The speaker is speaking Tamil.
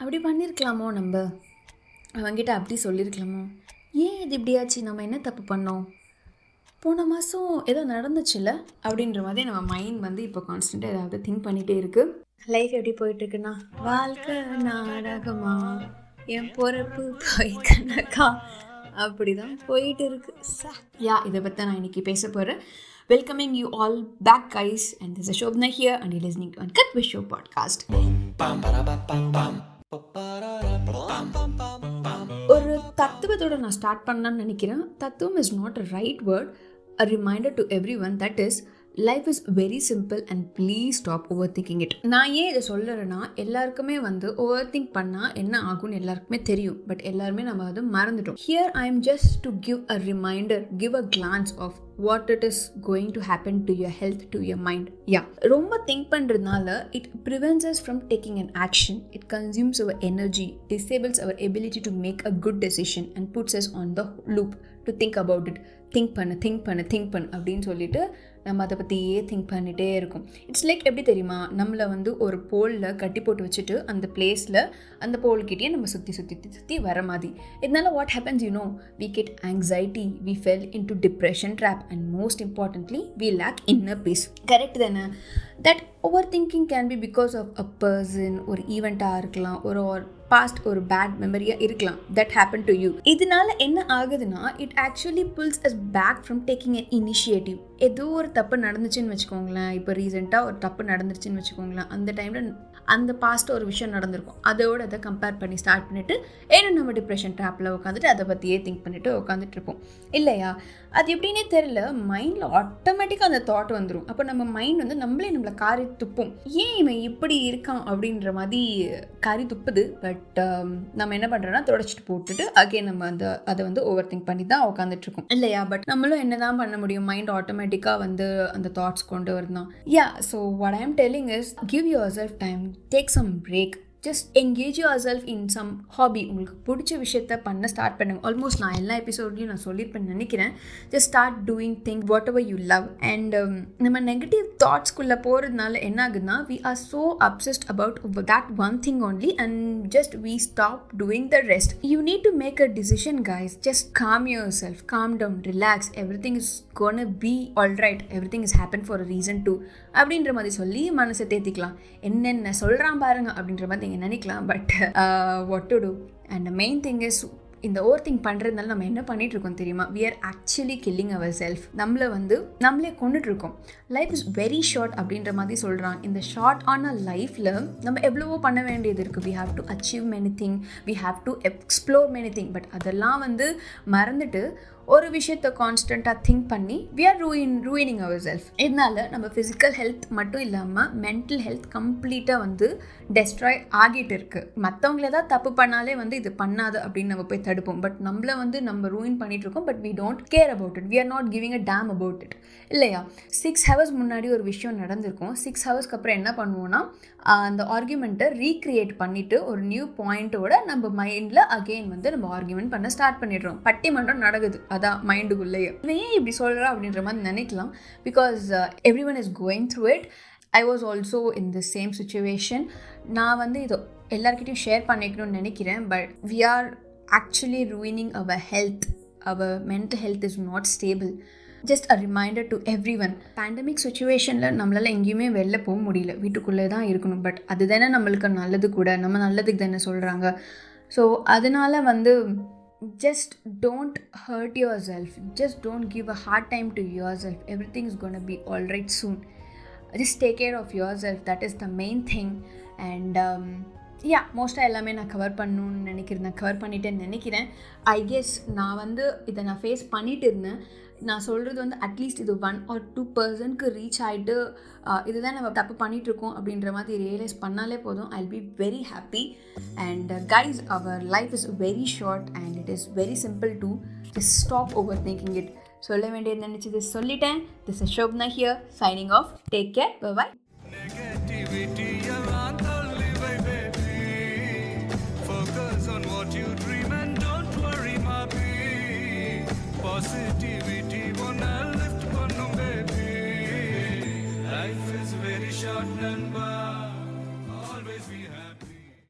அப்படி பண்ணியிருக்கலாமோ நம்ம? அவங்ககிட்ட அப்படி சொல்லியிருக்கலாமோ ஏன் இது இப்படியாச்சு நம்ம என்ன தப்பு பண்ணோம்? போன மாதம் ஏதோ நடந்துச்சுல்ல? அப்படின்ற மாதிரி நம்ம மைண்ட் வந்து இப்போ கான்ஸ்டண்ட்டாக ஏதாவது திங்க் பண்ணிகிட்டே இருக்குது லைஃப் எப்படி போயிட்டுருக்குன்னா வாழ்க்கை நாடகமா? என் பொறப்பு போய் கணக்கா அப்படி தான் போயிட்டு இருக்கு யா இதை பற்றி நான் இன்னைக்கு பேச போகிறேன் welcoming you all back guys and this Shobna here and you listening to cut wish show podcast ஒரு தத்துவத்தோட நான் ஸ்டார்ட் பண்ணலான்னு நினைக்கிறேன். தத்துவம் is not a right word a reminder to everyone that is life is very simple and please stop overthinking it நான் ஏன் இதை சொல்லுறேன்னா எல்லாருக்குமே வந்து ஓவர் திங்க் பண்ணால் என்ன ஆகும்னு எல்லாருக்குமே தெரியும். பட் எல்லாருமே நம்ம அதை மறந்துட்டோம். Here I am just to give a reminder give a glance of what it is going to happen to your health to your mind yeah ரொம்ப திங்க் பண்ணுறதுனால it prevents us from taking an action it consumes our energy disables our ability to make a good decision and puts us on the loop to think about it think பண்ணு திங்க் பண்ணு திங்க் பண்ணு அப்படின்னு சொல்லிட்டு நம்ம அதை பற்றியே திங்க் பண்ணிகிட்டே இருக்கும். இட்ஸ் லைக் எப்படி தெரியுமா? நம்மளை வந்து ஒரு போலில் கட்டி போட்டு வச்சுட்டு அந்த பிளேஸில் அந்த போல்கிட்டேயே நம்ம சுற்றி சுற்றி சுற்றி வர மாதிரி. இதனால் what happens you know we get anxiety we fell into depression trap and most importantly we lack inner peace correct தானே? That overthinking can be because of a person ஒரு ஈவெண்ட்டாக இருக்கலாம் ஒரு ஒரு பாஸ்ட் ஒரு பேட் மெமரியாக இருக்கலாம். தட் ஹேப்பன் டு யூ இதனால என்ன ஆகுதுன்னா it actually pulls us back from taking an initiative ஏதோ ஒரு தப்பு நடந்துச்சுன்னு வச்சுக்கோங்களேன். இப்போ ரீசெண்டாக ஒரு தப்பு நடந்துருச்சுன்னு வச்சுக்கோங்களேன். அந்த டைமில் அந்த பாஸ்ட்டு ஒரு விஷயம் நடந்திருக்கும். அதோட அதை கம்பேர் பண்ணி ஸ்டார்ட் பண்ணிவிட்டு ஏன்னா நம்ம டிப்ரெஷன் ட்ராப்பில் உட்காந்துட்டு அதை பற்றியே திங்க் பண்ணிவிட்டு உட்காந்துட்டு இருப்போம். இல்லையா? அது எப்படின்னே தெரில மைண்டில் ஆட்டோமேட்டிக்காக அந்த தாட் வந்துடும் அப்போ நம்ம மைண்ட் வந்து நம்மளே நம்மளை காரி துப்பும். ஏன் இவன் இப்படி இருக்கான் அப்படின்ற மாதிரி காரி துப்புது? பட் um, நம்ம என்ன பண்ணுறோன்னா தொடச்சிட்டு போட்டுட்டு அகே நம்ம அந்த அதை வந்து ஓவர் திங்க் பண்ணி தான் உட்காந்துட்ருக்கோம் இல்லையா? பட் நம்மளும் என்ன தான் பண்ண முடியும்? மைண்ட் ஆட்டோமேட்டிக்காக வந்து அந்த தாட்ஸ் கொண்டு வரணும். Yeah so what I am telling is give yourself time take some break just engage yourself in some hobby உங்களுக்கு பிடிச்ச விஷயத்த பண்ண ஸ்டார்ட் பண்ணுங்க. ஆல்மோஸ்ட் நான் எல்லா எபிசோட்லையும் நான் சொல்லியிருப்பேன் நினைக்கிறேன். Just start doing thing whatever you love and நம்ம நெகட்டிவ் தாட்ஸ்குள்ளே போகிறதுனால என்ன ஆகுதுன்னா we are so obsessed about that one thing only and just we stop doing the rest you need to make a decision guys just calm yourself calm down relax everything is gonna be all right everything is happen for reason too அப்படின்ற மாதிரி சொல்லி மனசை தேத்திக்கலாம். என்னென்ன சொல்கிறான் பாருங்க அப்படின்ற மாதிரி நீங்கள் நினைக்கலாம். But what to do and main thing is இந்த ஓவர் திங்க் பண்ணுறதுனால நம்ம என்ன பண்ணிட்டு இருக்கோம் தெரியுமா? We are actually killing ourself நம்மளை வந்து நம்மளே கொண்டுட்டு இருக்கோம் லைஃப் இஸ் வெரி ஷார்ட் அப்படின்ற மாதிரி சொல்கிறாங்க இந்த ஷார்ட் ஆன லைஃப்பில் நம்ம எவ்வளவோ பண்ண வேண்டியது இருக்குது we have to achieve many thing we have to explore many thing but அதெல்லாம் வந்து மறந்துட்டு ஒரு விஷயத்த கான்ஸ்டண்ட்டாக திங்க் பண்ணி we are ruin ruining ourself இதனால நம்ம ஃபிசிக்கல் ஹெல்த் மட்டும் இல்லாமல் மென்டல் ஹெல்த் கம்ப்ளீட்டாக வந்து டெஸ்ட்ராய் ஆகிட்டு இருக்குது மற்றவங்கள தான் தப்பு பண்ணாலே வந்து இது பண்ணாது அப்படின்னு நம்ம போய் தடுப்போம். பட் நம்மள வந்து நம்ம ரூயின் பண்ணிட்டு இருக்கோம் but we don't care about it we are not giving a damn about it இல்லையா? சிக்ஸ் ஹவர்ஸ் முன்னாடி ஒரு விஷயம் நடந்திருக்கும். சிக்ஸ் ஹவர்ஸ்க்கு அப்புறம் என்ன பண்ணுவோம்னா அந்த ஆர்குமெண்ட்டை ரீக்ரியேட் பண்ணிவிட்டு ஒரு நியூ பாயிண்ட்டோட நம்ம மைண்டில் அகெயின் வந்து நம்ம ஆர்குமெண்ட் பண்ண ஸ்டார்ட் பண்ணிடுறோம். பட்டிமன்றம் நடக்குது. அதான் மைண்டுக்குள்ளேயே இவன் ஏன் இப்படி சொல்கிறா அப்படின்ற மாதிரி நினைக்கலாம். Because everyone is going through it I was also in the same situation நான் வந்து இதோ எல்லாருக்கிட்டையும் ஷேர் பண்ணிக்கணும்னு நினைக்கிறேன். But we are actually ruining our health our mental health is not stable just a reminder to everyone pandemic சுச்சுவேஷனில் நம்மளால் எங்கேயுமே வெளில போக முடியல. வீட்டுக்குள்ளே தான் இருக்கணும். பட் அது தானே நம்மளுக்கு நல்லது கூட. நம்ம நல்லதுக்கு தானே சொல்கிறாங்க ஸோ அதனால் வந்து just don't hurt yourself. Just don't give a hard time to yourself. Everything is going to be all right soon. Just take care of yourself. That is the main thing. And um, யா மோஸ்ட்டாக எல்லாமே நான் கவர் பண்ணணும்னு நினைக்கிறேன். நான் கவர் பண்ணிட்டேன்னு நினைக்கிறேன். ஐ கெஸ் நான் வந்து இதை நான் ஃபேஸ் பண்ணிட்டு இருந்தேன். நான் சொல்கிறது வந்து அட்லீஸ்ட் இது ஒன் ஆர் டூ பர்சன்ட்க்கு ரீச் ஆகிட்டு இதுதான் நம்ம தப்பு பண்ணிகிட்ருக்கோம் அப்படின்ற மாதிரி ரியலைஸ் பண்ணாலே போதும். I be very happy and guys our life is very short and it is very simple to just stop overthinking it சொல்ல வேண்டியது நினச்சது சொல்லிட்டேன். This is Shobna here signing off take care bye positivity wanna lift baby life is very short and bad